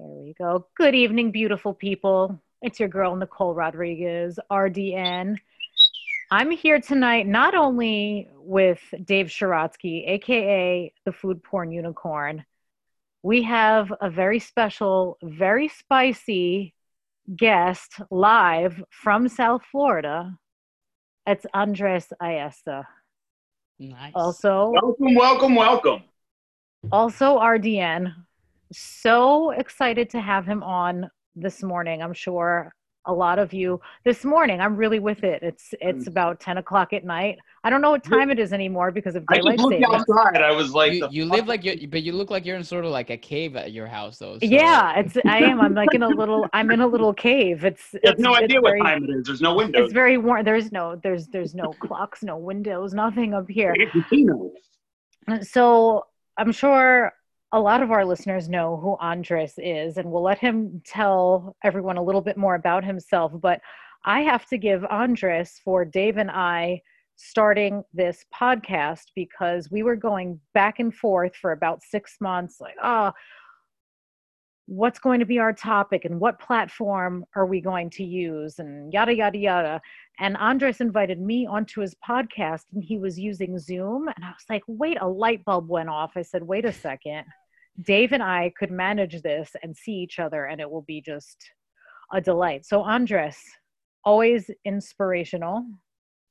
There we go. Good evening, beautiful people. It's your girl, Nicole Rodriguez, RDN. I'm here tonight not only with Dave Sharatsky, aka the food porn unicorn. We have a very special, very spicy guest live from South Florida. It's Andres Ayesta. Nice. Also, Welcome, welcome, welcome. also RDN. So excited to have him on this morning. I'm sure a lot of you this morning. I'm really with it. It's it's mm. about 10 o'clock at night. I don't know what time it is anymore because of daylight just savings. outside. I was like, you, the you live like you, but you look like you're in sort of like a cave at your house, though. so- Yeah, it's I am. I'm like in a little. I'm in a little cave. It's. You have it's no it's idea very, what time it is. There's no windows. It's very warm. There's no. There's there's no clocks, no windows, nothing up here. It's a casino. So I'm sure a lot of our listeners know who Andres is, and we'll let him tell everyone a little bit more about himself. But I have to give Andres for Dave and I starting this podcast because we were going back and forth for about six months, like, oh, what's going to be our topic and what platform are we going to use? and yada yada yada. And andres invited me onto his podcast and he was using zoom and i was like wait a light bulb went off. I said wait a second dave and i could manage this and see each other and it will be just a delight so andres always inspirational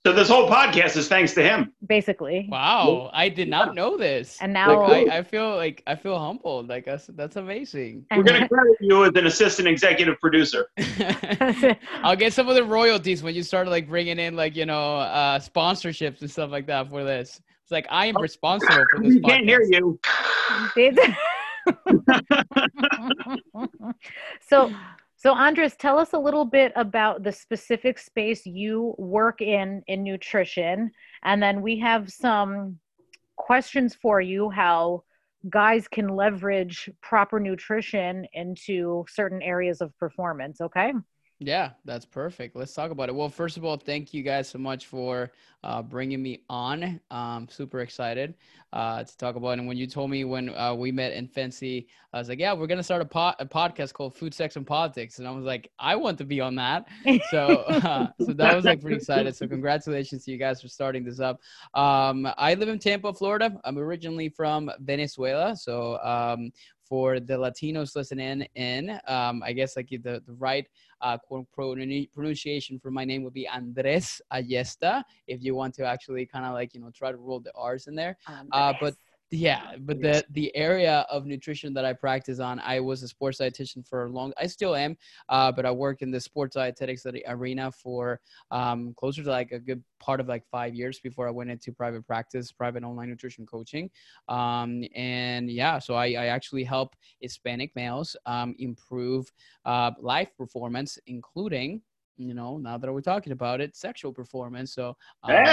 So this whole podcast is thanks to him. basically Wow, I did not know this. And now- like, I, I feel like I feel humbled. Like that's that's amazing. We're gonna credit you as an assistant executive producer. I'll get some of the royalties when you start like bringing in like you know uh, sponsorships and stuff like that for this. It's like I am responsible for this. We can't hear podcast. you. So so andres tell us a little bit about the specific space you work in in nutrition. And then we have some questions for you how guys can leverage proper nutrition into certain areas of performance okay Yeah, that's perfect. Let's talk about it. Well, first of all, thank you guys so much for uh, bringing me on. Um, super excited uh, to talk about it. And when you told me when uh, we met in FNCE, I was like, yeah, we're going to start a, po- a podcast called Food, Sex, and Politics. And I was like, I want to be on that. So, uh, so that was like pretty excited. So congratulations to you guys for starting this up. Um, I live in Tampa, Florida. I'm originally from Venezuela. So um, for the Latinos listening in, um, I guess like the, the right uh, quote pronunciation for my name would be Andres Ayesta. If you want to actually kind of like you know try to roll the R's in there. Uh, but yeah, but the the area of nutrition that I practice on, I was a sports dietitian for a long. I still am, uh, but I worked in the sports dietetics arena for um, closer to like a good part of like five years before I went into private practice, private online nutrition coaching. Um, and yeah, so I, I actually help Hispanic males um, improve uh, life performance, including you know now that we're talking about it, sexual performance. So um,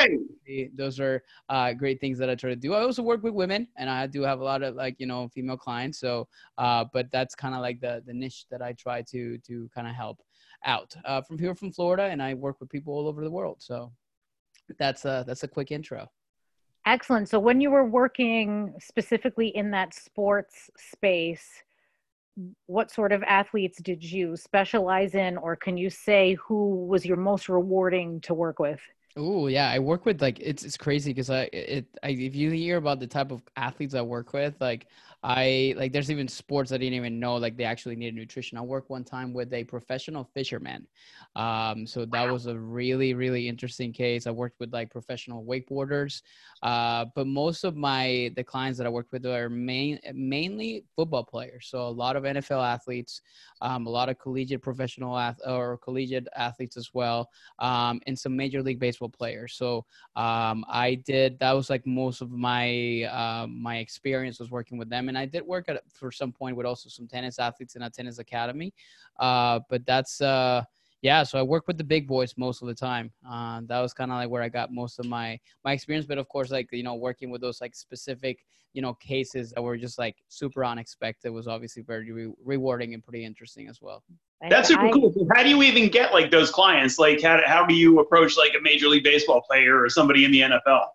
Hey, those are uh, great things that I try to do. I also work with women, and I do have a lot of like you know female clients. So, uh, but that's kind of like the the niche that I try to to kind of help out uh, from here from Florida, and I work with people all over the world. So that's a that's a quick intro. Excellent. So when you were working specifically in that sports space, what sort of athletes did you specialize in, or can you say who was your most rewarding to work with? Oh yeah, I work with like it's it's crazy because I it I, if you hear about the type of athletes I work with, like I like there's even sports I didn't even know like they actually needed nutrition. I worked one time with a professional fisherman, um, so that was a really really interesting case. I worked with like professional wakeboarders, uh, but most of my the clients that I worked with are main mainly football players. So a lot of NFL athletes, um, a lot of collegiate professional ath- or collegiate athletes as well um, and some major league baseball players. So um, I did that was like most of my uh, my experience was working with them, and I did work at for some point with also some tennis athletes in a tennis academy. Uh, but that's uh, yeah. So I work with the big boys most of the time. Uh, that was kind of like where I got most of my my experience. But of course, like you know, working with those like specific you know cases that were just like super unexpected was obviously very re- rewarding and pretty interesting as well. that's super cool. So how do you even get like those clients? Like, how, how do you approach like a major league baseball player or somebody in the NFL?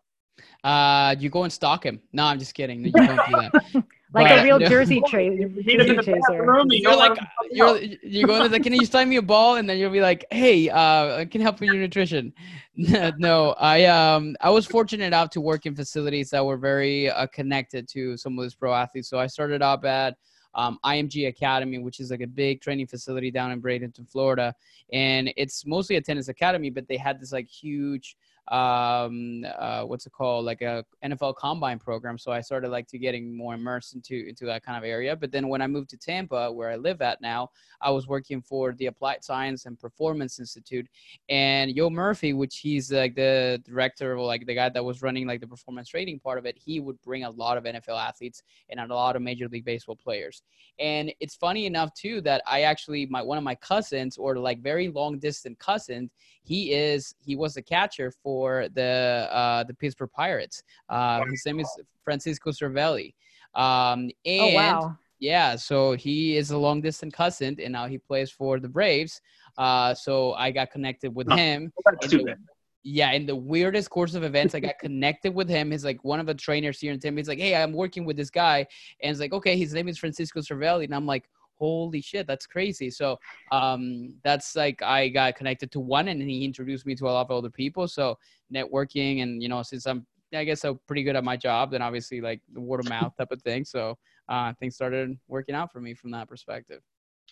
Uh, you go and stalk him. No, I'm just kidding. You don't do that. like But- a real No. Jersey trade. Meet him in the Jersey chaser. bathroom. You You're like let him help you you're you're going to like, can you sign me a ball? And then you'll be like, hey, uh, I can help with your nutrition. no, I um I was fortunate enough to work in facilities that were very uh, connected to some of these pro athletes. So I started up at um, IMG Academy, which is like a big training facility down in Bradenton, Florida, and it's mostly a tennis academy, but they had this like huge um uh what's it called? Like a NFL combine program. So I started like to getting more immersed into into that kind of area. But then when I moved to Tampa where I live at now I was working for the Applied Science and Performance Institute. And Yo Murphy which he's like the director or like the guy that was running like the performance trading part of it he would bring a lot of NFL athletes and a lot of major league baseball players. And it's funny enough too that I actually my one of my cousins or like very long distance cousins he is he was a catcher for the uh, the Pittsburgh Pirates. Uh, his name is Francisco Cervelli. Um, and Oh wow. yeah, so he is a long distance cousin, and now he plays for the Braves. Uh, so I got connected with Huh. him. That's too the- bad. yeah, in the weirdest course of events, I got connected with him. He's like one of the trainers here in Tampa. He's like, "Hey, I'm working with this guy," and it's like, "Okay, his name is Francisco Cervelli," and I'm like, "Holy shit, that's crazy!" So, um, that's like I got connected to one, and he introduced me to a lot of other people. So, networking, and you know, since I'm, I guess, I'm pretty good at my job, then obviously like the word of mouth type of thing. So, uh, things started working out for me from that perspective.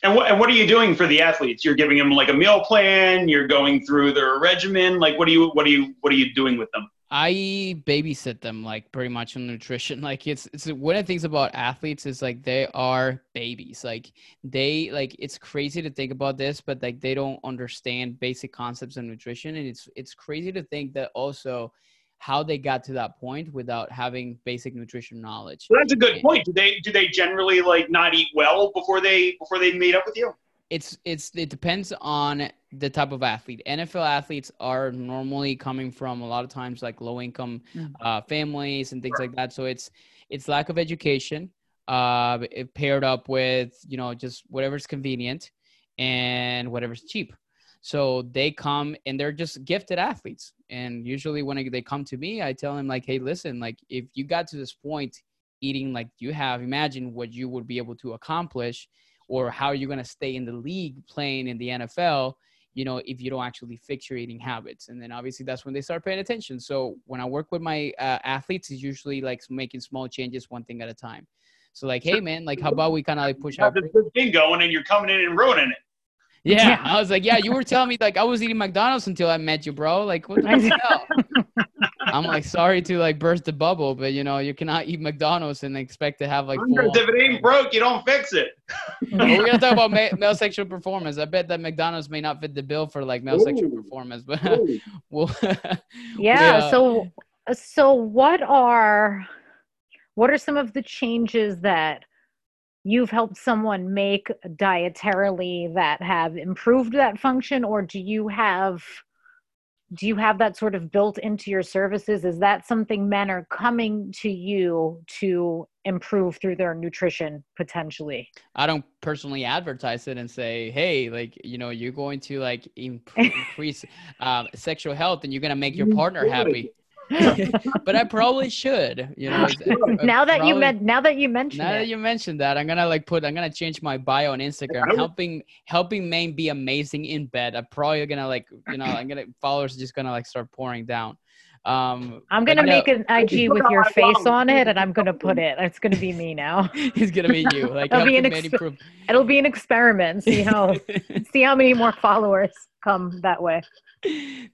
And what, and what are you doing for the athletes? You're giving them like a meal plan. You're going through their regimen. Like, what are you, what are you, what are you doing with them? I babysit them like pretty much on nutrition. Like it's it's one of the things about athletes is like they are babies. Like they like it's crazy to think about this, but like they don't understand basic concepts of nutrition, and it's it's crazy to think that also how they got to that point without having basic nutrition knowledge. So that's a good point. Do they, do they generally like not eat well before they, before they meet up with you? It's it's it depends on the type of athlete. NFL athletes are normally coming from a lot of times like low income Mm. uh, families and things like that. So it's it's lack of education, uh, it paired up with you know just whatever's convenient and whatever's cheap. So they come and they're just gifted athletes. And usually when they come to me, I tell them like, hey, listen, like if you got to this point eating like you have, imagine what you would be able to accomplish or how are you're going to stay in the league playing in the NFL, you know, if you don't actually fix your eating habits. And then obviously that's when they start paying attention. So when I work with my uh, athletes, it's usually like making small changes one thing at a time. So like, hey man, like how about we kind of like push out? this good thing going and you're coming in and ruining it. Yeah. Yeah. I was like, yeah, you were telling me like I was eating McDonald's until I met you, bro. Like what the hell? I'm like sorry to like burst the bubble, but you know, you cannot eat McDonald's and expect to have like Andres, if it ain't broke, you don't fix it. We're gonna talk about ma- male sexual performance. I bet that McDonald's may not fit the bill for like male sexual performance, but Ooh. we'll yeah uh, so so what are what are some of the changes that you've helped someone make dietarily that have improved that function or do you have do you have that sort of built into your services? Is that something men are coming to you to improve through their nutrition potentially? I don't personally advertise it and say, hey, like you know, you're going to like imp- increase um, sexual health and you're gonna make your partner happy. but I probably should, you know. it's- I- I now that you meant now that you mentioned Now that you mentioned that, I'm gonna like put. I'm gonna change my bio on Instagram. would- Helping helping men be amazing in bed. I'm probably gonna like you know. I'm gonna followers just gonna like start pouring down. Um, i'm gonna no, make an ig with your face on it and i'm gonna put it it's gonna be me now It's gonna be you. Like It'll be an men exp- improve. it'll be an experiment see how see how many more followers come that way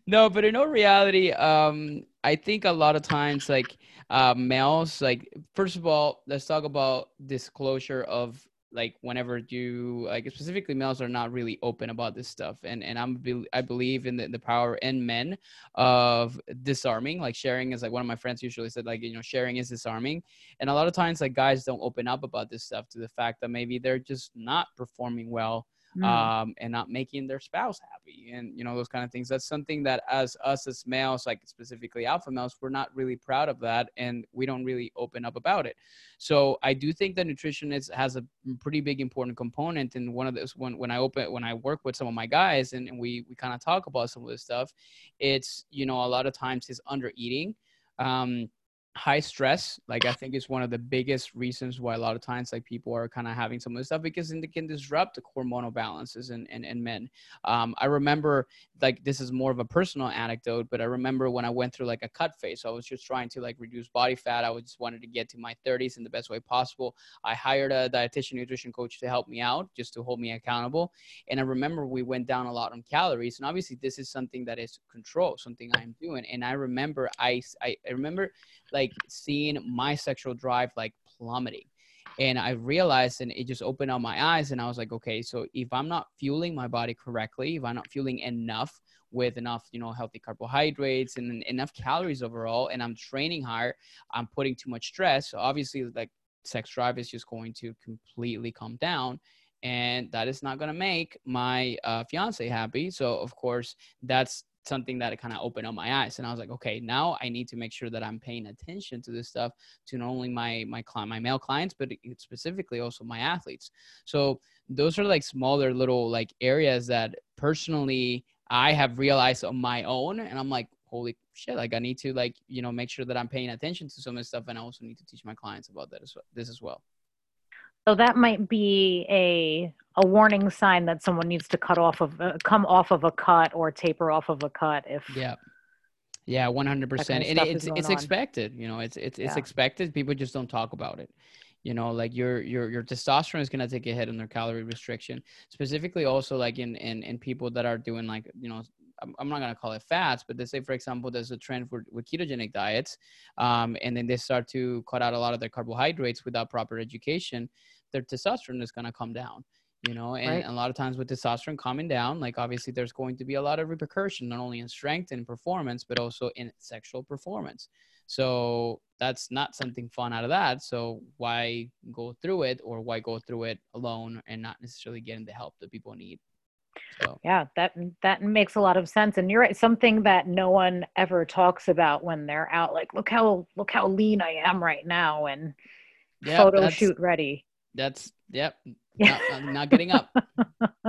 no, but in all reality, um, I think a lot of times, like uh, males, like first of all, let's talk about disclosure of like whenever you like specifically males are not really open about this stuff. And and i'm be- i believe in the, the power in men of disarming. Like sharing is like one of my friends usually said like you know sharing is disarming. And a lot of times like guys don't open up about this stuff to the fact that maybe they're just not performing well Mm. um, and not making their spouse happy and you know those kind of things. That's something that as us as males like specifically alpha males we're not really proud of that and we don't really open up about it. So i do think that nutrition is has a pretty big important component and one of those when, when i open when i work with some of my guys and, and we we kind of talk about some of this stuff it's you know a lot of times is under eating. Um high stress like i think is one of the biggest reasons why a lot of times like people are kind of having some of this stuff because it can disrupt the hormonal balances in, in, in men. Um, i remember like this is more of a personal anecdote but i remember when i went through like a cut phase so i was just trying to like reduce body fat i was just wanted to get to my 30s in the best way possible. I hired a dietitian nutrition coach to help me out just to hold me accountable and i remember we went down a lot on calories and obviously this is something that is control something i'm doing and i remember i i, I remember like seeing my sexual drive like plummeting. And i realized and it just opened up my eyes and i was like okay so if i'm not fueling my body correctly if i'm not fueling enough with enough you know healthy carbohydrates and enough calories overall and i'm training hard i'm putting too much stress so obviously like sex drive is just going to completely come down and that is not going to make my uh, fiance happy. So of course that's something that kind of opened up my eyes and i was like okay now i need to make sure that i'm paying attention to this stuff to not only my my client my male clients but specifically also my athletes. So those are like smaller little like areas that personally i have realized on my own and i'm like holy shit like i need to like you know make sure that i'm paying attention to some of this stuff and i also need to teach my clients about that as well this as well so that might be a a warning sign that someone needs to cut off of uh, come off of a cut or taper off of a cut if yeah. Yeah 100% kind of and it's it's expected you know it's it's, it's yeah. expected. People just don't talk about it. You know like your your your testosterone is going to take a hit on their calorie restriction specifically also like in in in people that are doing like you know I'm not going to call it fats, but they say, for example, there's a trend for with ketogenic diets, um, and then they start to cut out a lot of their carbohydrates without proper education. Their testosterone is going to come down you know and, right. a lot of times with testosterone coming down like obviously there's going to be a lot of repercussion not only in strength and performance but also in sexual performance so that's not something fun out of that so why go through it or why go through it alone and not necessarily getting the help that people need so. yeah that that makes a lot of sense and you're right something that no one ever talks about when they're out like look how look how lean i am right now and yep, photo shoot ready that's yep not, not getting up.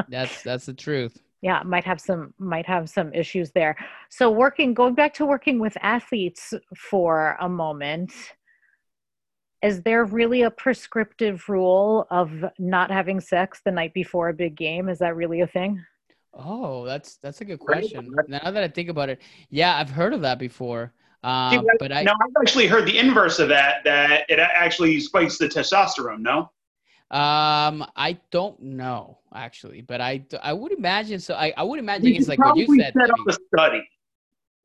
that's that's the truth. Yeah, might have some might have some issues there. So working going back to working with athletes for a moment, is there really a prescriptive rule of not having sex the night before a big game? Is that really a thing? Oh, that's that's a good question. Now that I think about it, yeah, I've heard of that before. Um, but I no, I've actually heard the inverse of that. That it actually spikes the testosterone. No. Um, I don't know actually, but I I would imagine so. I, I would imagine it's like what you said. Set up a study.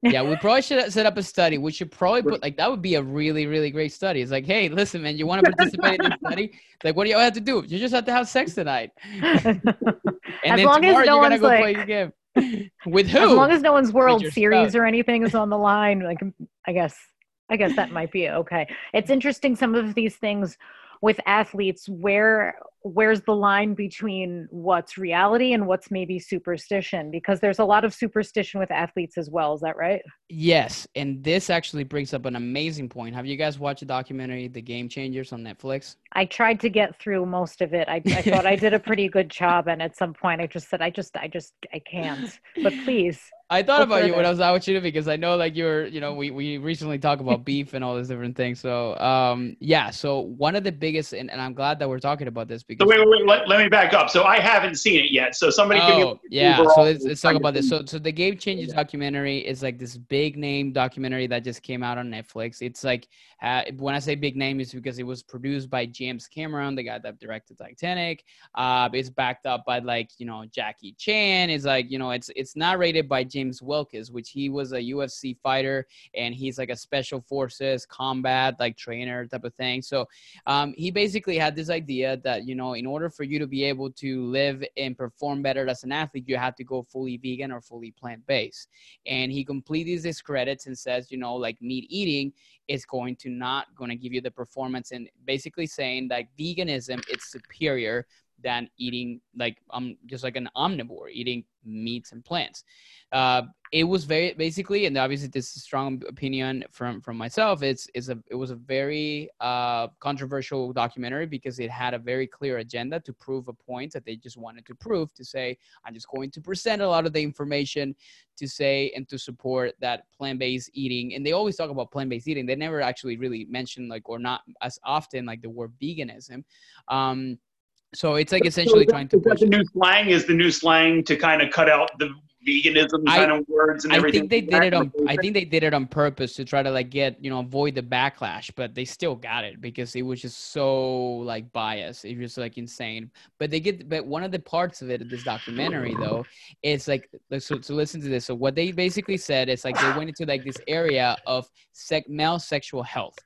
yeah, we probably should set up a study. We should probably put like that would be a really really great study. It's like, hey, listen, man, you want to participate in this study? Like, what do you have to do? You just have to have sex tonight. and as then long tomorrow as no you're gonna go like, play the game. With who? As long as no one's World Series or anything is on the line, like I guess I guess that might be okay. It's interesting. Some of these things with athletes where where's the line between what's reality and what's maybe superstition? Because there's a lot of superstition with athletes as well is that right? Yes and this actually brings up an amazing point. Have you guys watched the documentary the game changers on netflix? I tried to get through most of it. I, I thought i did a pretty good job and at some point i just said i just i just i can't. But please I thought about you when I was out with you because I know like you're, you know, we, we recently talked about beef and all these different things. So um yeah, so one of the biggest and, and I'm glad that we're talking about this because so wait, wait, wait let, let, me back up. So I haven't seen it yet. So somebody oh, yeah. So let's, let's talk about this. So so the Game Changers documentary is like this big name documentary that just came out on Netflix. It's like uh, when I say big name, is because it was produced by James Cameron, the guy that directed Titanic. Uh, it's backed up by like you know Jackie Chan. It's like you know it's it's narrated by James Wilks, which he was a UFC fighter and he's like a special forces combat like trainer type of thing. So um, he basically had this idea that you know in order for you to be able to live and perform better as an athlete, you have to go fully vegan or fully plant based. And he completely discredits and says you know like meat eating is going to not going to give you the performance and basically saying that veganism it's superior than eating like um just like an omnivore eating meats and plants. Uh, it was very basically and obviously this is a strong opinion from from myself it's is a it was a very uh, controversial documentary because it had a very clear agenda to prove a point that they just wanted to prove to say i'm just going to present a lot of the information to say and to support that plant-based eating. And they always talk about plant-based eating. They never actually really mention like or not as often like the word veganism. Um, so it's like essentially so trying to push. The new slang is the new slang to kind of cut out the veganism kind I, of words and everything. I think they did it on. I think they did it on purpose to try to like get you know avoid the backlash, but they still got it because it was just so like biased. It was like insane. But they get. But one of the parts of it, this documentary though, is like so. So listen to this. So what they basically said is like they went into like this area of sec- male sexual health,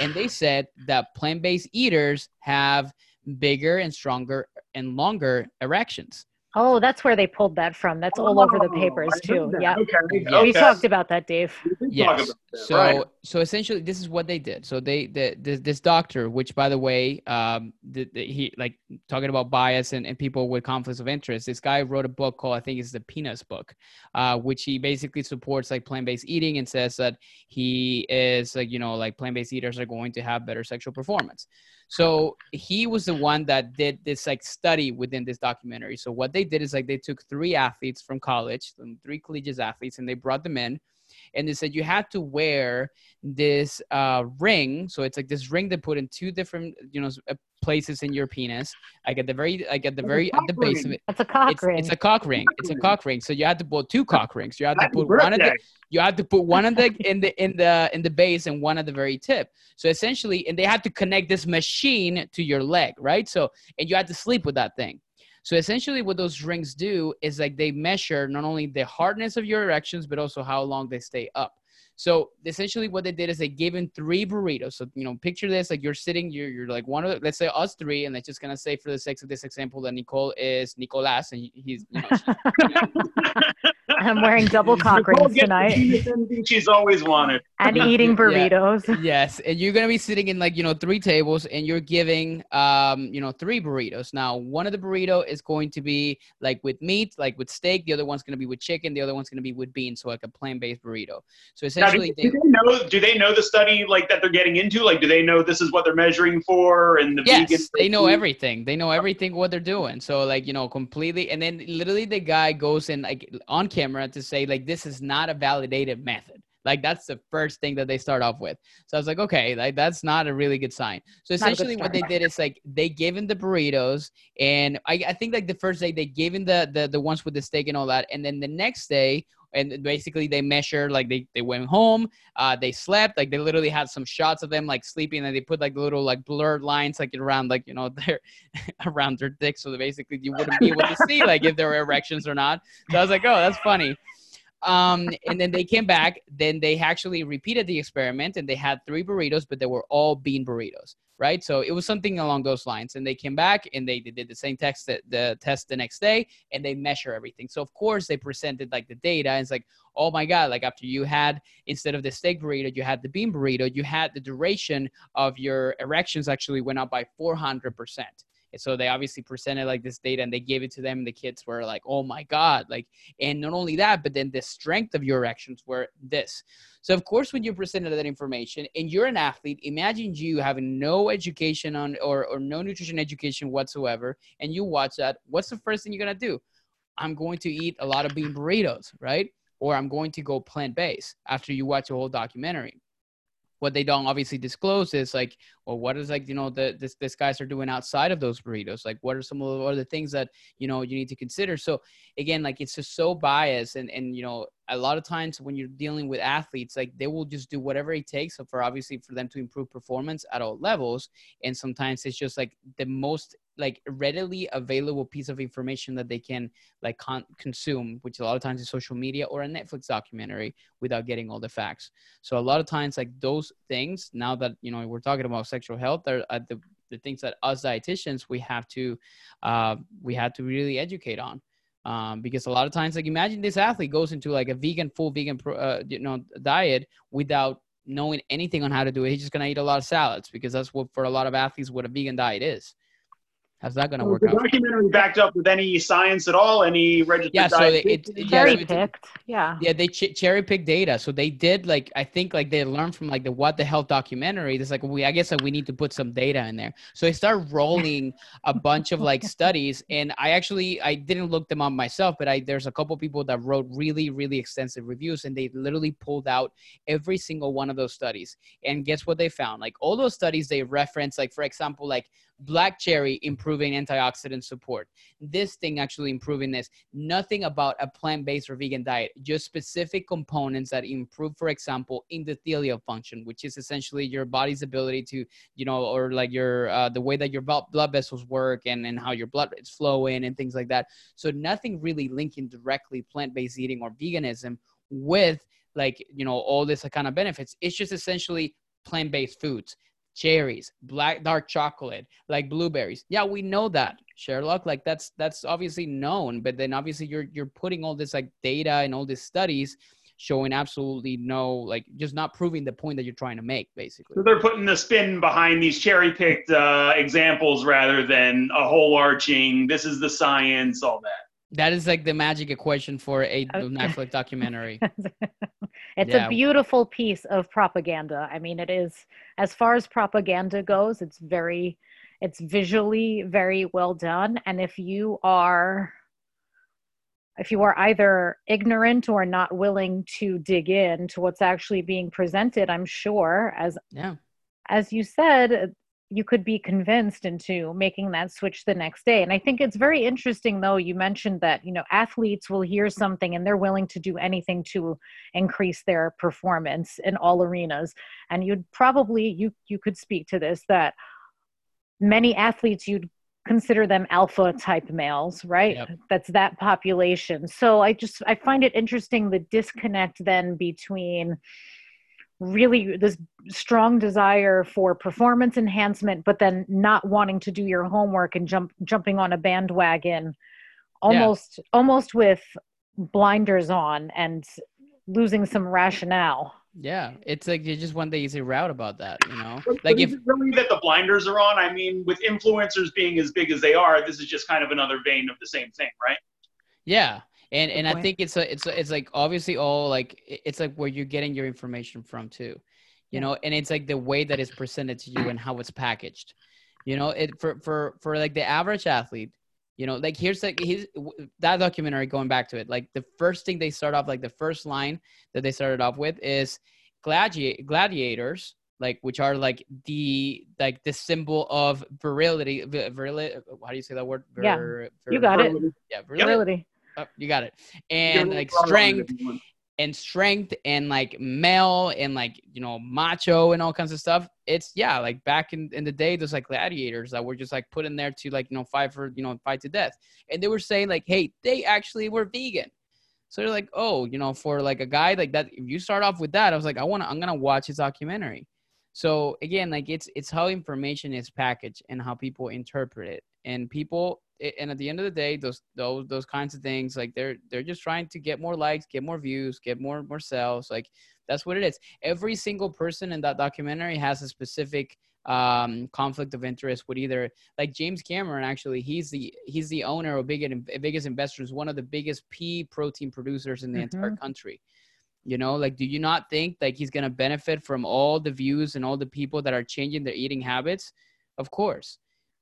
and they said that plant based eaters have bigger and stronger and longer erections. Oh, that's where they pulled that from. That's all over the oh, papers too. Yeah. Okay. okay. We talked about that, Dave. Yes. So right. so essentially this is what they did. So they the, the this doctor, which by the way, um the, the, he like talking about bias and, and people with conflicts of interest, this guy wrote a book called I think it's the Penis book, uh, which he basically supports like plant-based eating and says that he is like, you know, like plant-based eaters are going to have better sexual performance. So he was the one that did this like study within this documentary. So what they did is like they took three athletes from college, three collegiate athletes, and they brought them in and they said you had to wear this uh, ring. So it's like this ring they put in two different, you know, uh, places in your penis. I get the very, like at the very, at the base ring. of it. It's a cock it's, ring. It's a cock ring. It's a cock ring. So you had to put two cock rings. You had to put one of the, you had to put one of the in the in the in the base and one at the very tip. So essentially, and they had to connect this machine to your leg, right? So and you had to sleep with that thing. So essentially, what those rings do is like they measure not only the hardness of your erections, but also how long they stay up. So essentially, what they did is they gave him three burritos. So you know, picture this: like you're sitting, you're, you're like one of, the, let's say us three, and let's just gonna say for the sake of this example that Nicole is Nicolas, and he's. You know, I'm wearing double cock rings tonight. She's always wanted. And eating burritos. Yeah. Yes, and you're gonna be sitting in like you know three tables, and you're giving um you know three burritos. Now one of the burrito is going to be like with meat, like with steak. The other one's gonna be with chicken. The other one's gonna be with beans, so like a plant-based burrito. So essentially, now, do, do, they know? Do they know the study like that they're getting into? Like, do they know this is what they're measuring for? And the yes, vegan they know everything. They know everything what they're doing. So like you know completely, and then literally the guy goes in like on camera camera to say like this is not a validated method like that's the first thing that they start off with so i was like okay like that's not a really good sign so essentially what they did is like they gave him the burritos and I, I think like the first day they gave him the, the the ones with the steak and all that and then the next day and basically they measured like they, they went home uh, they slept like they literally had some shots of them like sleeping and they put like little like blurred lines like around like you know their around their dick so basically you wouldn't be able to see like if there were erections or not so i was like oh that's funny um, and then they came back. Then they actually repeated the experiment, and they had three burritos, but they were all bean burritos, right? So it was something along those lines. And they came back and they, did the same test the test the next day, and they measure everything. So of course they presented like the data. And it's like, oh my god, like after you had instead of the steak burrito, you had the bean burrito. You had the duration of your erections actually went up by 400 percent. So they obviously presented like this data and they gave it to them. The kids were like, oh my God. Like, and not only that, but then the strength of your erections were this. So of course, when you presented that information and you're an athlete, imagine you having no education on or, or no nutrition education whatsoever, and you watch that. What's the first thing you're gonna do? I'm going to eat a lot of bean burritos, right? Or I'm going to go plant based after you watch a whole documentary what they don't obviously disclose is like, well, what is like, you know, the this this guys are doing outside of those burritos? Like, what are some of the, the things that you know you need to consider? So again, like it's just so biased, and and you know, a lot of times when you're dealing with athletes, like they will just do whatever it takes for obviously for them to improve performance at all levels, and sometimes it's just like the most like readily available piece of information that they can like con- consume which a lot of times is social media or a netflix documentary without getting all the facts. So a lot of times like those things now that you know we're talking about sexual health are, the, the things that us dietitians we have to uh, we have to really educate on. Um, because a lot of times like imagine this athlete goes into like a vegan full vegan uh, you know diet without knowing anything on how to do it. He's just going to eat a lot of salads because that's what for a lot of athletes what a vegan diet is How's that going to Was work the out? documentary backed up with any science at all? Any registered Yeah, so dietitian? it, it, yeah, Cherry so it's- picked. Yeah. Yeah, they ch- cherry pick data. So they did like I think like they learned from like the What the Health documentary. It's like we I guess like we need to put some data in there. So they start rolling a bunch of like studies, and I actually I didn't look them up myself, but I there's a couple people that wrote really really extensive reviews, and they literally pulled out every single one of those studies. And guess what they found? Like all those studies they reference, like for example, like black cherry improving antioxidant support. This thing actually improving this. Nothing about a plant-based or vegan diet just specific components that improve for example endothelial function which is essentially your body's ability to you know or like your uh, the way that your blood vessels work and and how your blood is flowing and things like that. So nothing really linking directly plant-based eating or veganism with like you know all this kind of benefits. It's just essentially plant-based foods cherries black dark chocolate like blueberries yeah we know that sherlock like that's that's obviously known but then obviously you're you're putting all this like data and all these studies showing absolutely no like just not proving the point that you're trying to make basically So they're putting the spin behind these cherry picked uh, examples rather than a whole arching, this is the science, all that. that is like the magic equation for a Okay. netflix documentary it's Yeah. a beautiful piece of propaganda. I mean, it is as far as propaganda goes, it's very it's visually very well done and if you are if you are either ignorant or not willing to dig in to what's actually being presented, I'm sure as yeah as you said, you could be convinced into making that switch the next day. And I think it's very interesting, though, you mentioned that, you know, athletes will hear something and they're willing to do anything to increase their performance in all arenas. And you'd probably, you, you could speak to this, that many athletes you'd consider them alpha type males right Yep. that's that population so i just i find it interesting the disconnect then between really this strong desire for performance enhancement but then not wanting to do your homework and jump jumping on a bandwagon almost almost with blinders on and losing some rationale yeah it's like you just want the easy route about that you know But- like but if is it really that the blinders are on? I mean, with influencers being as big as they are, this is just kind of another vein of the same thing, right? Yeah, and and I think it's a it's a, it's like obviously all like it's like where you're getting your information from too, you Yeah. know, and it's like the way that it's presented to you and how it's packaged, you know, it for for for like the average athlete, you know, like here's like his that documentary going back to it, like the first thing they start off like the first line that they started off with is gladi- gladiators like which are like the like the symbol of virility virility how do you say that word? Yeah, you got it. yeah virility Oh, you got it. And like strength and strength and like male and like you know macho and all kinds of stuff. It's yeah, like back in, in the day, there's like gladiators that were just like put in there to like you know fight for you know fight to death, and they were saying like, hey, they actually were vegan. So they're like, oh, you know, for like a guy like that, if you start off with that, I was like, I want to, I'm gonna watch his documentary. So again, like it's it's how information is packaged and how people interpret it, and people, and at the end of the day, those those those kinds of things, like they're they're just trying to get more likes, get more views, get more more sales. Like that's what it is. Every single person in that documentary has a specific um conflict of interest with either like James Cameron actually he's the he's the owner of biggest biggest investors, one of the biggest pea protein producers in the entire country you know like do you not think like he's going to benefit from all the views and all the people that are changing their eating habits of course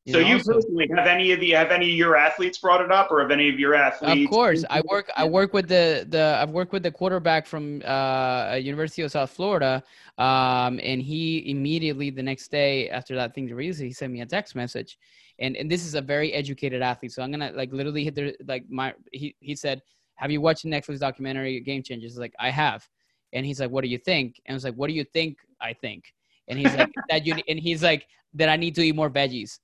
so know? you personally have any of the have any of your athletes brought it up, or have any of your athletes? Of course, I work. I work with the the. I've worked with the quarterback from uh, University of South Florida, um, and he immediately the next day after that thing released, he sent me a text message, and and this is a very educated athlete. So I'm gonna like literally hit the like my he he said, "Have you watched the Netflix documentary Game Changers?" Like I have, and he's like, "What do you think?" And I was like, "What do you think? I think." And he's like, "That you," and he's like, "That I need to eat more veggies."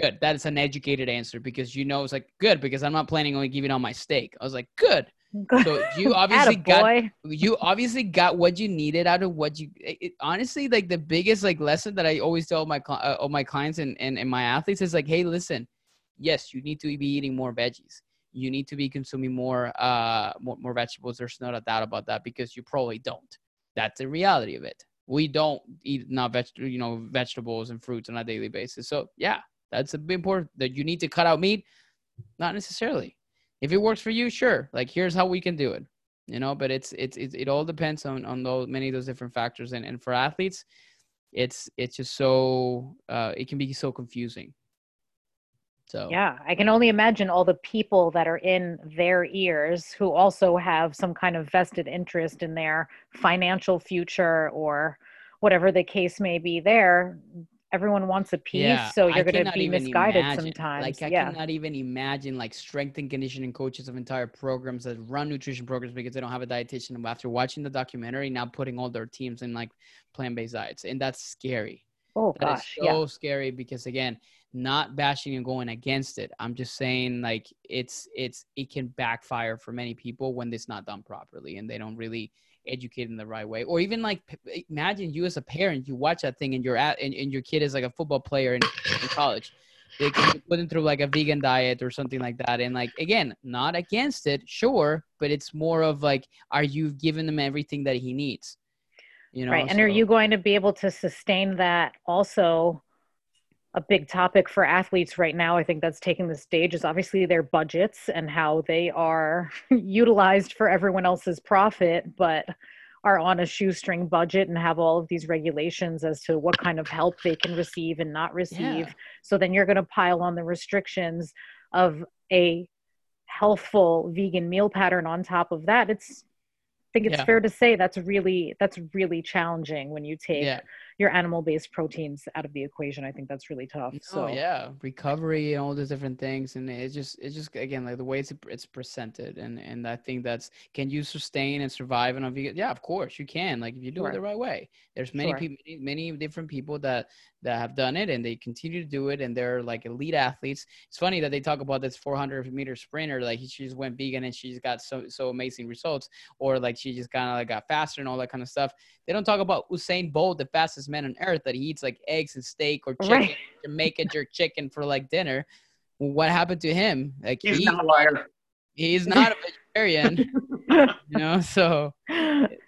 Good. That is an educated answer because you know it's like good because I'm not planning on giving on my steak. I was like, good. So you obviously got you obviously got what you needed out of what you. It, it- honestly, like the biggest like lesson that I always tell my uh, all my clients and, and and my athletes is like, hey, listen, yes, you need to be eating more veggies. You need to be consuming more uh more, more vegetables. There's not a doubt about that because you probably don't. That's the reality of it. We don't eat not veg, you know, vegetables and fruits on a daily basis. So yeah, That's a big important that you need to cut out meat. Not necessarily. If it works for you, sure. Like here's how we can do it. You know, but it's it's, it's it all depends on on those many of those different factors. And and for athletes, it's it's just so uh, it can be so confusing. So yeah, I can only imagine all the people that are in their ears who also have some kind of vested interest in their financial future or whatever the case may be there everyone wants a piece yeah, so you're going to be misguided imagine, sometimes like i yeah. cannot even imagine like strength and conditioning coaches of entire programs that run nutrition programs because they don't have a dietitian after watching the documentary now putting all their teams in like plant-based diets and that's scary oh that gosh so yeah. scary because again not bashing and going against it i'm just saying like it's it's it can backfire for many people when it's not done properly and they don't really educated in the right way. Or even like imagine you as a parent you watch that thing and you're at and, and your kid is like a football player in, in college. They can put him through like a vegan diet or something like that. And like again not against it sure but it's more of like are you giving them everything that he needs? You know right and so, are you going to be able to sustain that also a big topic for athletes right now i think that's taking the stage is obviously their budgets and how they are utilized for everyone else's profit but are on a shoestring budget and have all of these regulations as to what kind of help they can receive and not receive yeah. so then you're going to pile on the restrictions of a healthful vegan meal pattern on top of that it's I think it's yeah. fair to say that's really that's really challenging when you take yeah your animal based proteins out of the equation. I think that's really tough. Oh so yeah, recovery and all those different things, and it's just it's just again like the way it's it's presented, and and I think that's can you sustain and survive on a vegan? Yeah, of course you can. Like if you do sure. it the right way. There's many sure. people, many, many different people that that have done it and they continue to do it and they're like elite athletes. It's funny that they talk about this 400 meter sprinter like she just went vegan and she's got so so amazing results or like she just kind of like got faster and all that kind of stuff. They don't talk about Usain Bolt, the fastest man on earth that he eats like eggs and steak or chicken, right. Jamaican jerk chicken for like dinner. What happened to him? Like he's he, not a liar. He's not a vegetarian. you know, so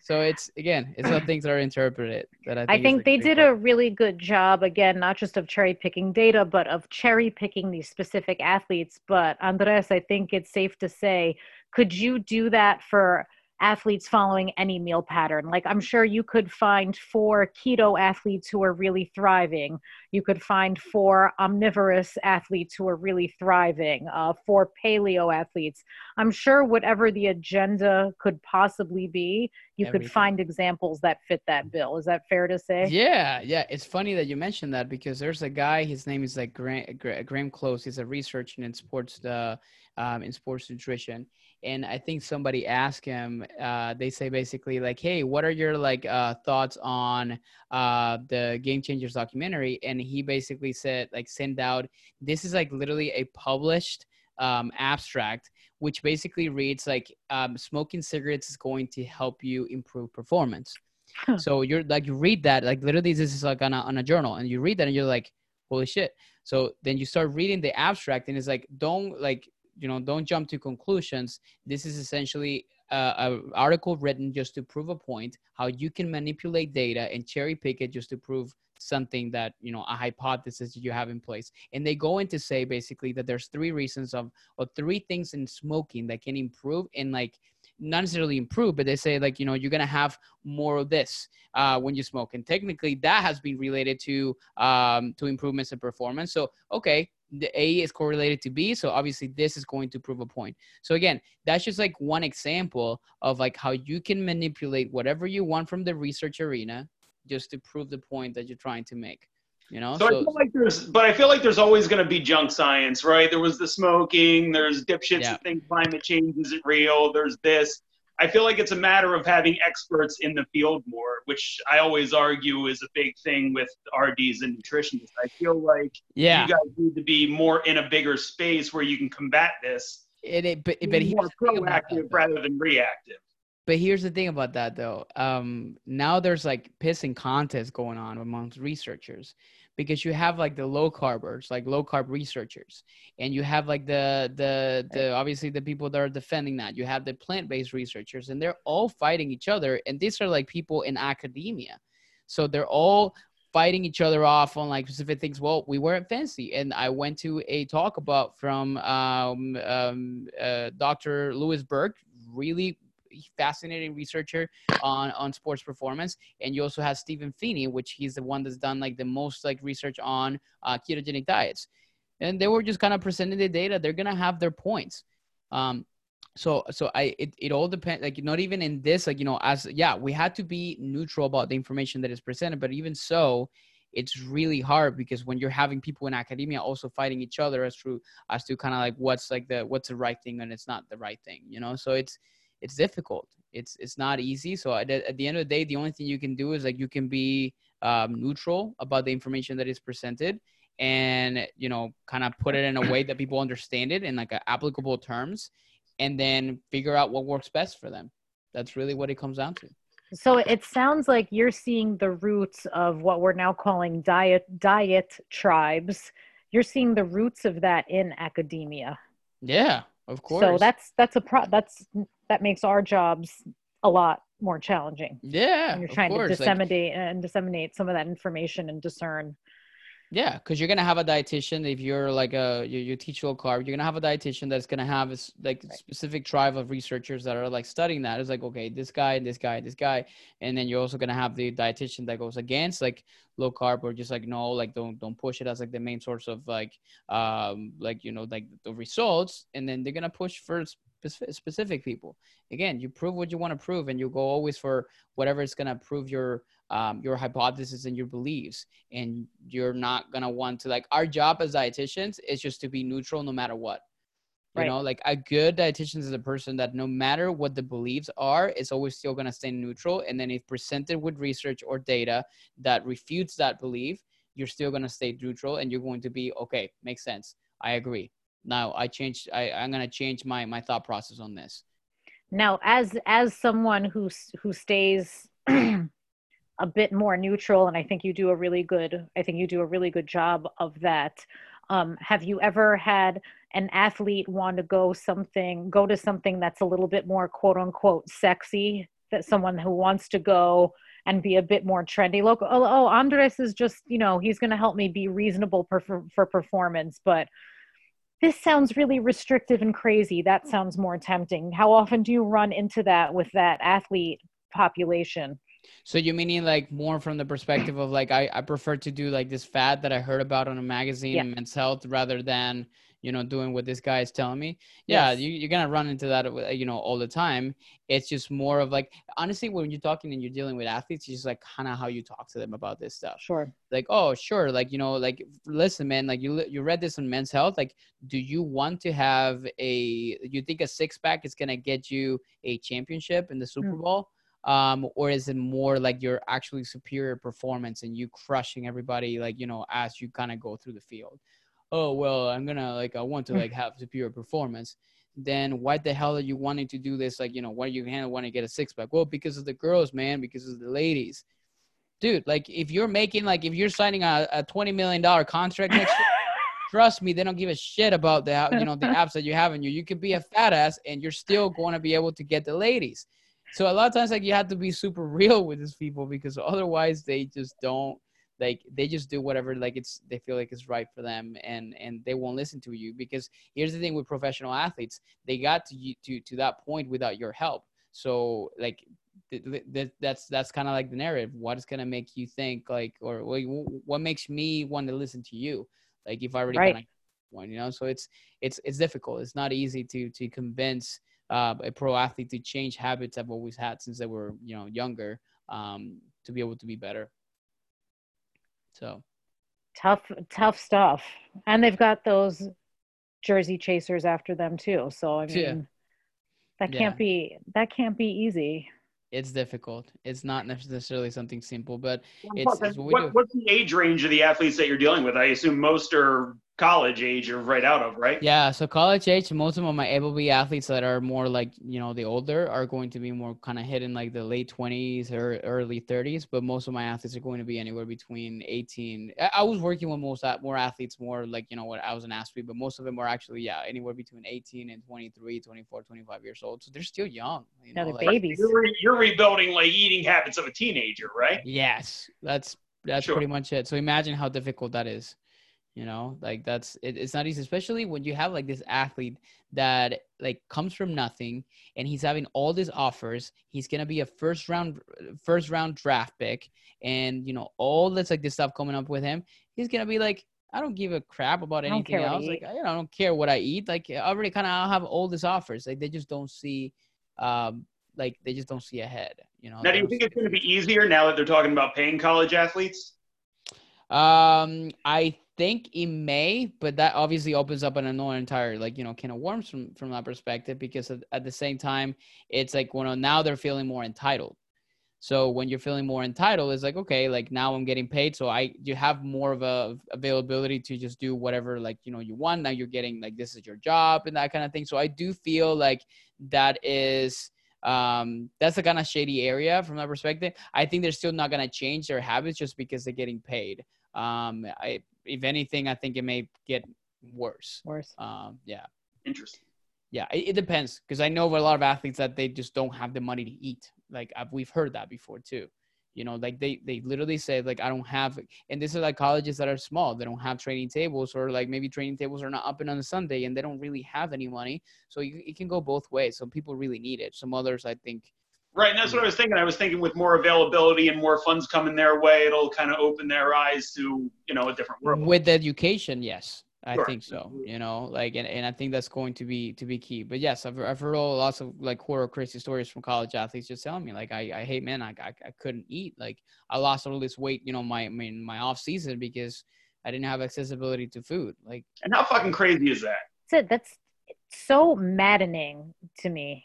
so it's again, it's how things that are interpreted. That I think, I think they did part. a really good job. Again, not just of cherry picking data, but of cherry picking these specific athletes. But Andres, I think it's safe to say, could you do that for? Athletes following any meal pattern. Like I'm sure you could find four keto athletes who are really thriving. You could find four omnivorous athletes who are really thriving, uh, four paleo athletes. I'm sure whatever the agenda could possibly be, you Everything. could find examples that fit that bill. Is that fair to say? Yeah, yeah. It's funny that you mentioned that because there's a guy. His name is like Graeme, Graeme Close. He's a researcher in sports, uh, um, in sports nutrition and i think somebody asked him uh, they say basically like hey what are your like uh, thoughts on uh, the game changers documentary? And he basically said like send out this is like literally a published um, abstract which basically reads like um, smoking cigarettes is going to help you improve performance. Huh. so you're like you read that like literally this is like on a, on a journal and you read that and you're like holy shit. So then you start reading the abstract and it's like don't like you know don't jump to conclusions. This is essentially an article written just to prove a point how you can manipulate data and cherry pick it just to prove something that you know a hypothesis you have in place. And they go into say basically that there's three reasons of or three things in smoking that can improve and like not necessarily improve, but they say like you know you're gonna have more of this uh, when you smoke, and technically that has been related to um, to improvements in performance. So okay, the A is correlated to B. So obviously this is going to prove a point. So again, that's just like one example of like how you can manipulate whatever you want from the research arena just to prove the point that you're trying to make. You know, so, so I feel like there's, but I feel like there's always going to be junk science, right? There was the smoking, there's dipshits yeah. that think climate change isn't real, there's this. I feel like it's a matter of having experts in the field more, which I always argue is a big thing with RDs and nutritionists. I feel like yeah. you guys need to be more in a bigger space where you can combat this. It, it but, but more proactive rather than reactive. But here's the thing about that though. Um, now there's like pissing contests going on amongst researchers because you have like the low carbers, like low carb researchers, and you have like the the the obviously the people that are defending that. You have the plant based researchers, and they're all fighting each other. And these are like people in academia, so they're all fighting each other off on like specific things. Well, we weren't fancy, and I went to a talk about from um, um, uh, Dr. Louise Burke, really fascinating researcher on on sports performance. And you also have Stephen Phinney which he's the one that's done like the most like research on uh, ketogenic diets. And they were just kind of presenting the data. They're gonna have their points. Um, so so i it, it all depends like not even in this like you know as yeah we had to be neutral about the information that is presented but even so it's really hard because when you're having people in academia also fighting each other as to as to kind of like what's like the what's the right thing and it's not the right thing you know? So it's it's difficult it's it's not easy so at, at the end of the day the only thing you can do is like you can be um, neutral about the information that is presented and you know kind of put it in a way that people understand it in like applicable terms and then figure out what works best for them. That's really what it comes down to. So it sounds like you're seeing the roots of what we're now calling diet diet tribes. You're seeing the roots of that in academia. Yeah, of course. So that's that's a pro that's that makes our jobs a lot more challenging. Yeah. When you're trying to disseminate like, and disseminate some of that information and discern yeah, because you're gonna have a dietitian if you're like a you, you teach low carb. You're gonna have a dietitian that's gonna have a like right. specific tribe of researchers that are like studying that. It's like okay, this guy, this guy, this guy, and then you're also gonna have the dietitian that goes against like low carb or just like no, like don't don't push it as like the main source of like um like you know like the results, and then they're gonna push for specific people. Again, you prove what you want to prove, and you go always for whatever is gonna prove your um, your hypothesis and your beliefs. And you're not gonna want to like our job as dietitians is just to be neutral no matter what. You right. know like a good dietitian is a person that no matter what the beliefs are is always still going to stay neutral. And then if presented with research or data that refutes that belief you're still going to stay neutral and you're going to be okay makes sense. I agree now i changed I, i'm going to change my my thought process on this. Now as as someone who who stays a bit more neutral and i think you do a really good i think you do a really good job of that um, have you ever had an athlete want to go something go to something that's a little bit more quote unquote sexy that someone who wants to go and be a bit more trendy? Look oh, oh andres is just you know he's going to help me be reasonable for, for performance but this sounds really restrictive and crazy. That sounds more tempting. How often do you run into that with that athlete population? So you meaning like more from the perspective of like I, I prefer to do like this fad that I heard about on a magazine yeah. Men's Health rather than you know doing what this guy is telling me. Yeah, yes. you, you're gonna run into that uh, you know all the time. It's just more of like honestly when you're talking and you're dealing with athletes, it's just like kind of how you talk to them about this stuff. Sure. Like oh sure, like you know like listen man, like you you read this on Men's Health. Like do you want to have a you think a six pack is gonna get you a championship in the Super mm. Bowl? um, or is it more like your actually superior performance and you crushing everybody like you know as you kind of go through the field oh well i'm gonna like i want to like have superior performance then why the hell are you wanting to do this? Like you know why you want to get a six pack? Well because of the girls man because of the ladies. Dude like if you're making like if you're signing a, a 20 million dollar contract next year trust me they don't give a shit about the you know the apps that you have in you. You could be a fat ass and you're still going to be able to get the ladies. So a lot of times like you have to be super real with these people because otherwise they just don't like they just do whatever like it's they feel like it's right for them and and they won't listen to you because here's the thing with professional athletes they got to you to to that point without your help. So like th- th- that's that's kind of like the narrative. What is going to make you think like or what makes me want to listen to you? Like if i already right. one you know? So it's it's it's difficult. It's not easy to to convince uh, a pro athlete to change habits I've always had since they were you know younger um, to be able to be better. So tough, tough stuff, and they've got those jersey chasers after them too. So I mean, yeah. that can't yeah. be that can't be easy. It's difficult. It's not necessarily something simple, but it's, it's what, what what's the age range of the athletes that you're dealing with? I assume most are college age or right out of, right? Yeah, so college age, most of my ABLB athletes that are more like, you know, the older are going to be more kind of hitting like the late 20s or early 30s, but most of my athletes are going to be anywhere between 18. I was working with most more athletes more like, you know, what I was an athlete, but most of them are actually, yeah, anywhere between 18 and 23, 24, 25 years old. So they're still young. You know, like, babies. You're, you're rebuilding like eating habits of a teenager, right? Yes, that's That's Sure. pretty much it. So imagine how difficult that is. You know, like that's it, it's not easy, especially when you have like this athlete that like comes from nothing and he's having all these offers. He's gonna be a first round first round draft pick, and you know all this like this stuff coming up with him. He's gonna be like, I don't give a crap about I don't anything care I else. Like. I, you know, I don't care what I eat. Like I already kind of have all these offers. Like they just don't see, um, like they just don't see ahead. You know. Now, do you think it's going to be easier now that they're talking about paying college athletes? Um, I think it may, but that obviously opens up an another entire like you know kind of worms from from that perspective because at, at the same time it's like well now they're feeling more entitled. So when you're feeling more entitled, it's like okay, like now I'm getting paid, so I you have more of a availability to just do whatever like you know you want. Now you're getting like this is your job and that kind of thing. So I do feel like that is um that's a kind of shady area from that perspective. I think they're still not gonna change their habits just because they're getting paid. Um, I if anything, I think it may get worse. Worse. Um, yeah, Interesting. yeah, it, it depends because I know of a lot of athletes that they just don't have the money to eat. Like I've, we've heard that before too. You know, like they they literally say like I don't have, and this is like colleges that are small. They don't have training tables, or like maybe training tables are not open on a Sunday, and they don't really have any money. So you, it can go both ways. Some people really need it. Some others, I think, Right, and that's what I was thinking. I was thinking with more availability and more funds coming their way, it'll kind of open their eyes to you know a different world. with education yes i Sure. think so you know like and, and i think that's going to be to be key but yes i've, I've heard all, lots of like horror crazy stories from college athletes just telling me like i, I hate man I, I, I couldn't eat like i lost all this weight you know my I mean, my off season because i didn't have accessibility to food like And how fucking crazy is that? That's it. That's so maddening to me.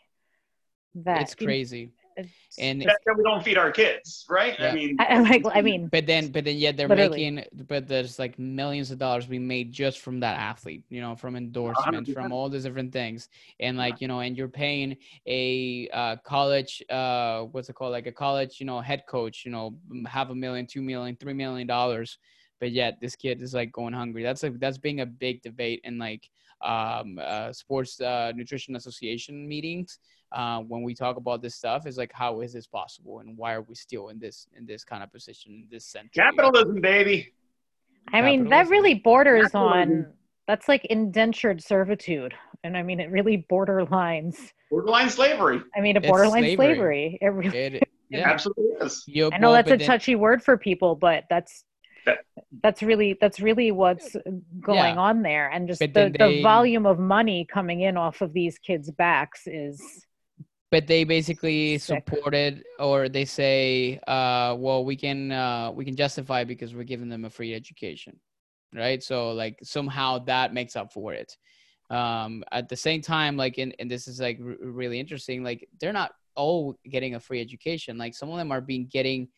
That it's crazy it's- and that? That we don't feed our kids, right? Yeah. I mean, I, I like. I mean, but then but then yet they're Literally. making but there's like millions of dollars being made just from that athlete you know from endorsements 100%. from all these different things and like you know and you're paying a uh, college uh what's it called like a college you know head coach you know half a million two million three million dollars but yet this kid is like going hungry that's like that's being a big debate in like um uh, sports uh, nutrition association meetings uh, when we talk about this stuff is like how is this possible and why are we still in this in this kind of position in this century capitalism, baby. I mean, that really borders Capitalism. on. That's like indentured servitude, and I mean, it really borderlines. Borderline slavery. I mean, a It's borderline slavery. slavery. It really. It, yeah Absolutely is. You I know that's a and then- touchy word for people, but that's That- that's really that's really what's going Yeah. on there, and just the, then the volume of money coming in off of these kids' backs is but they basically Sick. supported or they say uh well we can uh we can justify because we're giving them a free education right? So like somehow that makes up for it. Um at the same time like and, and this is like r- really interesting like they're not all getting a free education. Like some of them are being getting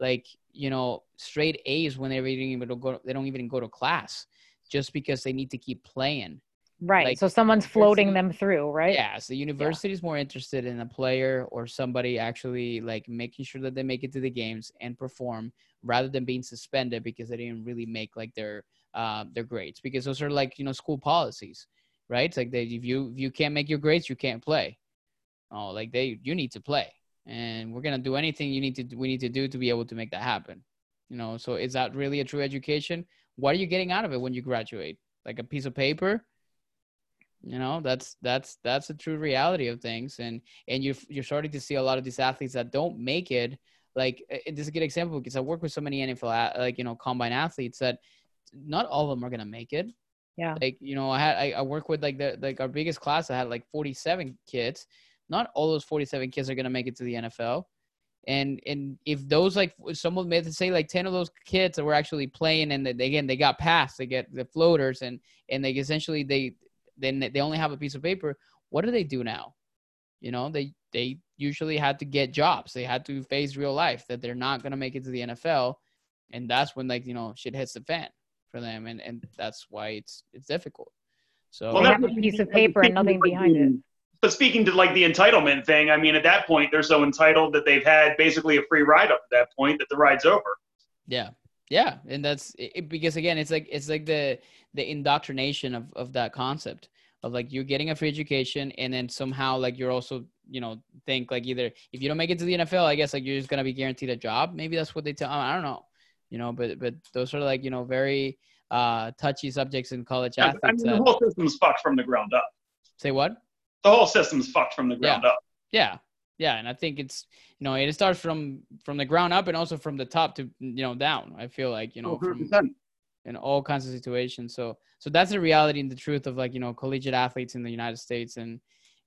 like you know straight a's when they're even go they don't even go to class just because they need to keep playing right. Like, so someone's floating them through, right? yeah, so the university is more interested in a player or somebody actually like making sure that they make it to the games and perform rather than being suspended because they didn't really make like their uh, their grades because those are like you know school policies, right? It's like they if you if you can't make your grades, you can't play. Oh, like they you need to play, and we're gonna do anything you need to we need to do to be able to make that happen. You know, so is that really a true education? What are you getting out of it when you graduate? Like a piece of paper? You know that's that's that's the true reality of things. And and you're you're starting to see a lot of these athletes that don't make it like this is a good example because i work with so many nfl like you know combine athletes that not all of them are gonna make it. Yeah. like you know i had i, I work with like the like our biggest class i had like 47 kids. Not all those 47 kids are gonna make it to the nfl and and if those like someone made to say like 10 of those kids that were actually playing and they, again they got passed they get the floaters and and they essentially they then they only have a piece of paper what do they do now? You know they they usually had to get jobs. They had to face real life that they're not going to make it to the nfl and that's when like you know shit hits the fan for them. And and that's why it's it's difficult. So Well, They have a piece of paper and nothing behind it. But speaking to like the entitlement thing, I mean, at that point, they're so entitled that they've had basically a free ride up to that point that the ride's over. Yeah, yeah, and that's it, because again, it's like it's like the the indoctrination of of that concept of like you're getting a free education, and then somehow like you're also you know think like either if you don't make it to the NFL, I guess like you're just gonna be guaranteed a job. Maybe that's what they tell. I don't know. you know, but but those are like you know very uh, touchy subjects in college yeah, athletes. I mean, the whole system's fucked from the ground up. Say what? The whole system's fucked from the ground yeah. up. Yeah, yeah, and I think it's you know it starts from from the ground up and also from the top to you know down. I feel like you know from, in all kinds of situations. So so that's the reality and the truth of like you know collegiate athletes in the United States and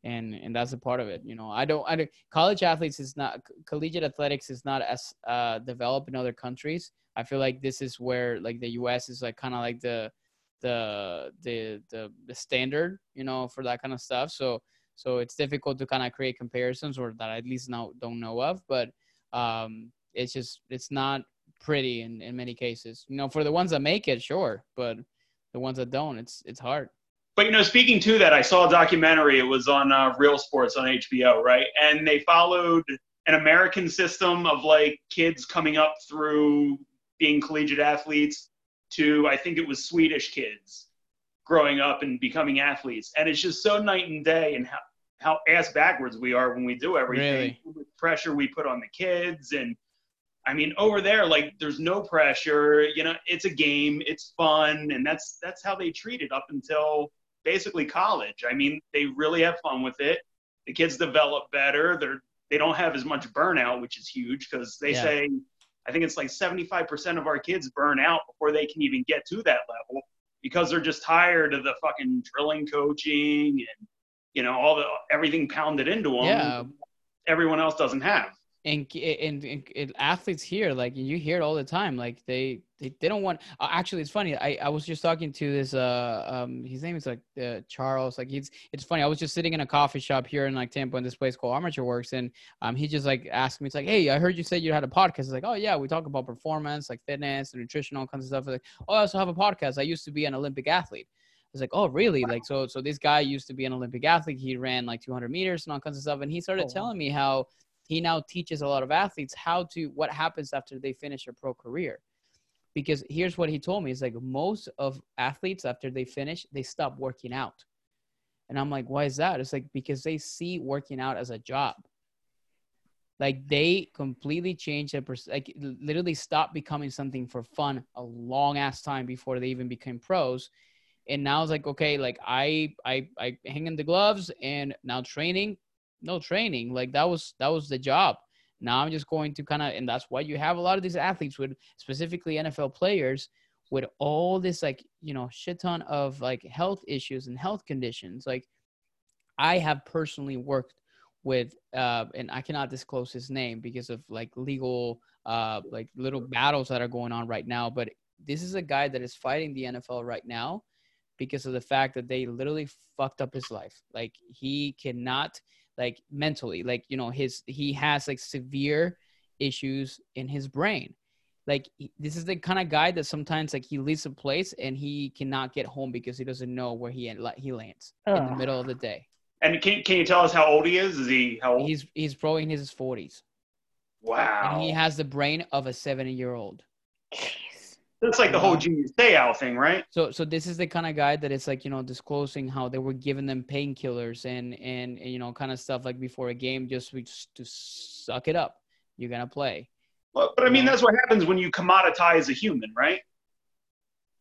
and and that's a part of it. You know, I don't. I don't, college athletes is not collegiate athletics is not as uh, developed in other countries. I feel like this is where like the U.S. is like kind of like the the the the the standard, you know, for that kind of stuff. So so it's difficult to kind of create comparisons or that I at least now don't know of. But um, it's just it's not pretty in in many cases. You know, for the ones that make it, sure, but the ones that don't, it's it's hard. But you know, speaking to that, I saw a documentary. It was on uh, Real Sports on HBO, right? And they followed an American system of like kids coming up through being collegiate athletes to I think it was Swedish kids growing up and becoming athletes, and it's just so night and day, and how how ass backwards we are when we do everything. Really? Pressure we put on the kids, and I mean over there, like there's no pressure. You know, it's a game, it's fun, and that's that's how they treat it up until basically college. I mean, they really have fun with it. The kids develop better. They're they don't have as much burnout, which is huge because they yeah. say I think it's like 75% of our kids burn out before they can even get to that level because they're just tired of the fucking drilling coaching and you know all the everything pounded into them. Yeah. Everyone else doesn't have and, and, and, athletes here like you hear it all the time like they they, they don't want uh, actually it's funny I, I was just talking to this uh um his name is like uh, charles like he's it's funny i was just sitting in a coffee shop here in like tampa in this place called armature works and um he just like asked me it's like hey i heard you say you had a podcast it's like oh yeah we talk about performance like fitness and nutrition all kinds of stuff like oh i also have a podcast i used to be an olympic athlete was like, oh, really? Like, so, so this guy used to be an Olympic athlete. He ran like 200 meters and all kinds of stuff. And he started oh, telling me how he now teaches a lot of athletes how to what happens after they finish a pro career. Because here's what he told me. Is like most of athletes after they finish they stop working out. And i'm like why is that? It's like because they see working out as a job. Like they completely change their pers- like literally stop becoming something for fun a long ass time before they even became pros and now it's like okay like i i i hang in the gloves and now training no training. Like that was that was the job. Now I'm just going to kind of, and that's why you have a lot of these athletes with specifically NFL players with all this like you know shit ton of like health issues and health conditions. Like I have personally worked with, uh, and I cannot disclose his name because of like legal, uh, like little battles that are going on right now. But this is a guy that is fighting the NFL right now because of the fact that they literally fucked up his life. Like he cannot like mentally like you know his he has like severe issues in his brain. Like this is the kind of guy that sometimes like he leaves a place and he cannot get home because he doesn't know where he he lands in the middle of the day. And can, can you tell us how old he is? Is he how old? He's he's probably in his 40s wow. And he has the brain of a 70 year old that's like the whole Junior Seau thing, right? So, so this is the kind of guy that is like you know disclosing how they were giving them painkillers and, and and you know kind of stuff like before a game just to suck it up. You're gonna play. Well, but I mean that's what happens when you commoditize a human, right?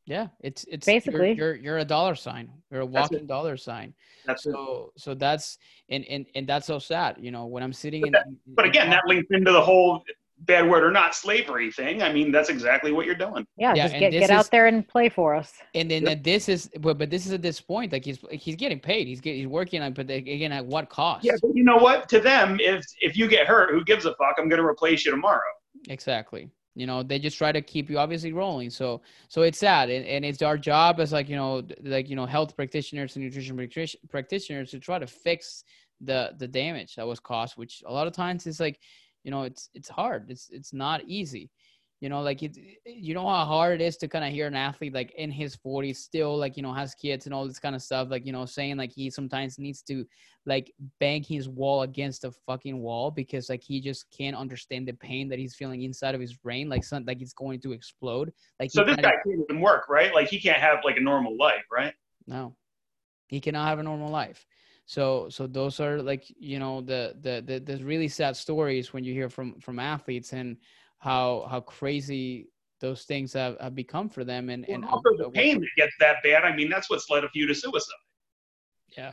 Yeah, it's it's basically you're you're, you're a dollar sign. You're a walking dollar sign. That's so it. so that's and, and and that's so sad. You know when I'm sitting but in. That, but again, in, that links into the whole bad word or not slavery thing. I mean, that's exactly what you're doing. Yeah, yeah just get, get out there and play for us. And then yep. this is, but, but this is at this point, like he's he's getting paid. He's getting he's working on, but again, at what cost? Yeah, but you know what? To them, if if you get hurt, who gives a fuck? I'm going to replace you tomorrow. Exactly. You know, they just try to keep you obviously rolling. So so it's sad, and, and it's our job as like you know like you know health practitioners and nutrition practitioners to try to fix the the damage that was caused, which a lot of times is like you know it's it's hard. It's it's not easy. You know like it you know how hard it is to kind of hear an athlete like in his 40s still like you know has kids and all this kind of stuff like you know saying like he sometimes needs to like bang his wall against a fucking wall because like he just can't understand the pain that he's feeling inside of his brain like something like it's going to explode. Like so this guy can't even work right? Like he can't have like a normal life right? No. He cannot have a normal life so so those are like you know the the the, the really sad stories when you hear from from athletes and how how crazy those things have, have become for them and and also the pain that gets that bad? I mean that's what's led a few to suicide. Yeah.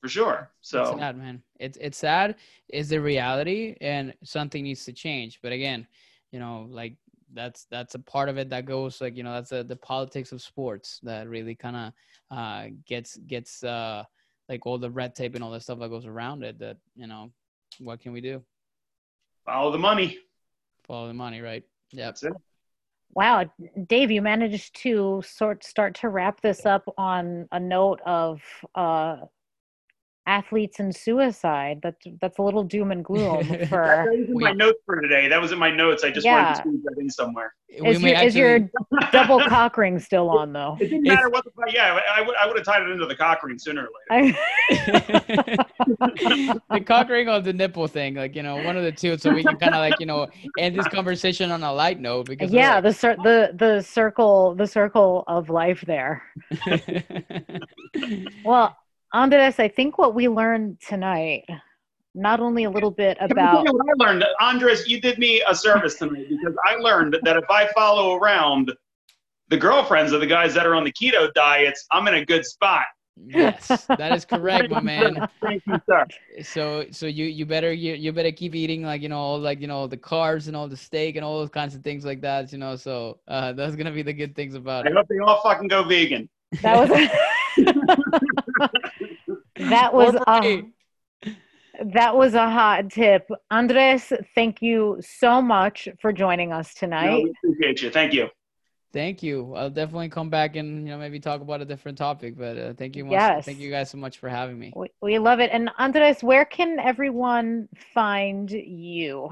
For sure. So it's sad man. It's it's sad is the reality and something needs to change. But again you know like that's that's a part of it that goes like you know that's a, the politics of sports that really kind of uh gets gets uh like all the red tape and all the stuff that goes around it that you know what can we do? Follow the money. Follow the money right? Yeah Wow, Dave, you managed to sort start to wrap this up on a note of uh, athletes and suicide. That's that's a little doom and gloom for. that was in my notes for today. That was in my notes. I just yeah. wanted to squeeze that in somewhere. Is, your, actually... is your double cock ring still on though? It didn't matter what the yeah. I would I would have tied it into the cock ring sooner or later. the cock ring or the nipple thing, like you know, one of the two, so we can kind of like you know end this conversation on a light note because yeah, like... the cir- the the circle the circle of life there. well, Andres, I think what we learned tonight, not only a little bit about. what I learned, Andres, you did me a service tonight because I learned that if I follow around the girlfriends of the guys that are on the keto diets, I'm in a good spot. Yes, that is correct, my man. Thank you, sir. So, so you you better you, you better keep eating like you know like you know the carbs and all the steak and all those kinds of things like that. You know, so uh, that's gonna be the good things about it. I hope they all fucking go vegan. That was. that was a, that was a hot tip. Andres, thank you so much for joining us tonight. No, appreciate you. Thank you. Thank you. I'll definitely come back and you know maybe talk about a different topic. But uh, thank you much. Yes. Thank you guys so much for having me. We, we love it. And Andres, where can everyone find you?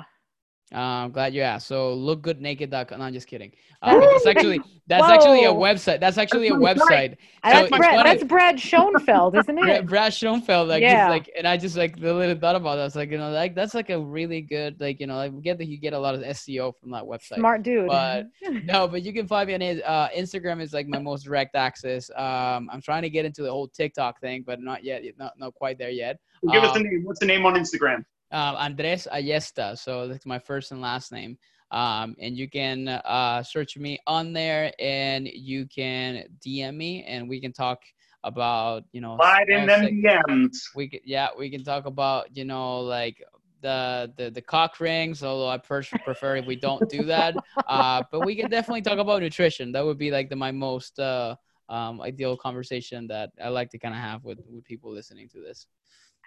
Uh, I'm glad you asked. So lookgoodnaked.com. No, I'm just kidding. Uh, that's actually that's Whoa. actually a website. That's actually a website. That's, Brad, that's Brad Schoenfeld, isn't it? Brad Schoenfeld. Like, yeah. like, and I just like literally thought about that. I was like, you know, like that's like a really good, like, you know, like get that you get a lot of SEO from that website. Smart dude. But no, but you can find me on his uh, Instagram is like my most direct access. Um, I'm trying to get into the whole TikTok thing, but not yet, not not quite there yet. Give um, us the name. What's the name on Instagram? Uh, Andres Ayesta. So that's my first and last name. Um, and you can uh, search me on there and you can DM me and we can talk about, you know, slide in them DMs. We can, yeah, we can talk about, you know, like the, the, the cock rings, although I personally prefer if we don't do that. Uh, but we can definitely talk about nutrition. That would be like the, my most uh, um, ideal conversation that I like to kind of have with, with people listening to this.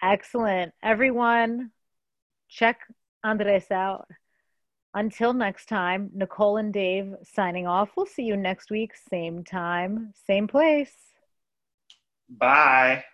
Excellent. Everyone, check Andres out. Until next time, Nicole and Dave signing off. We'll see you next week, same time, same place. Bye.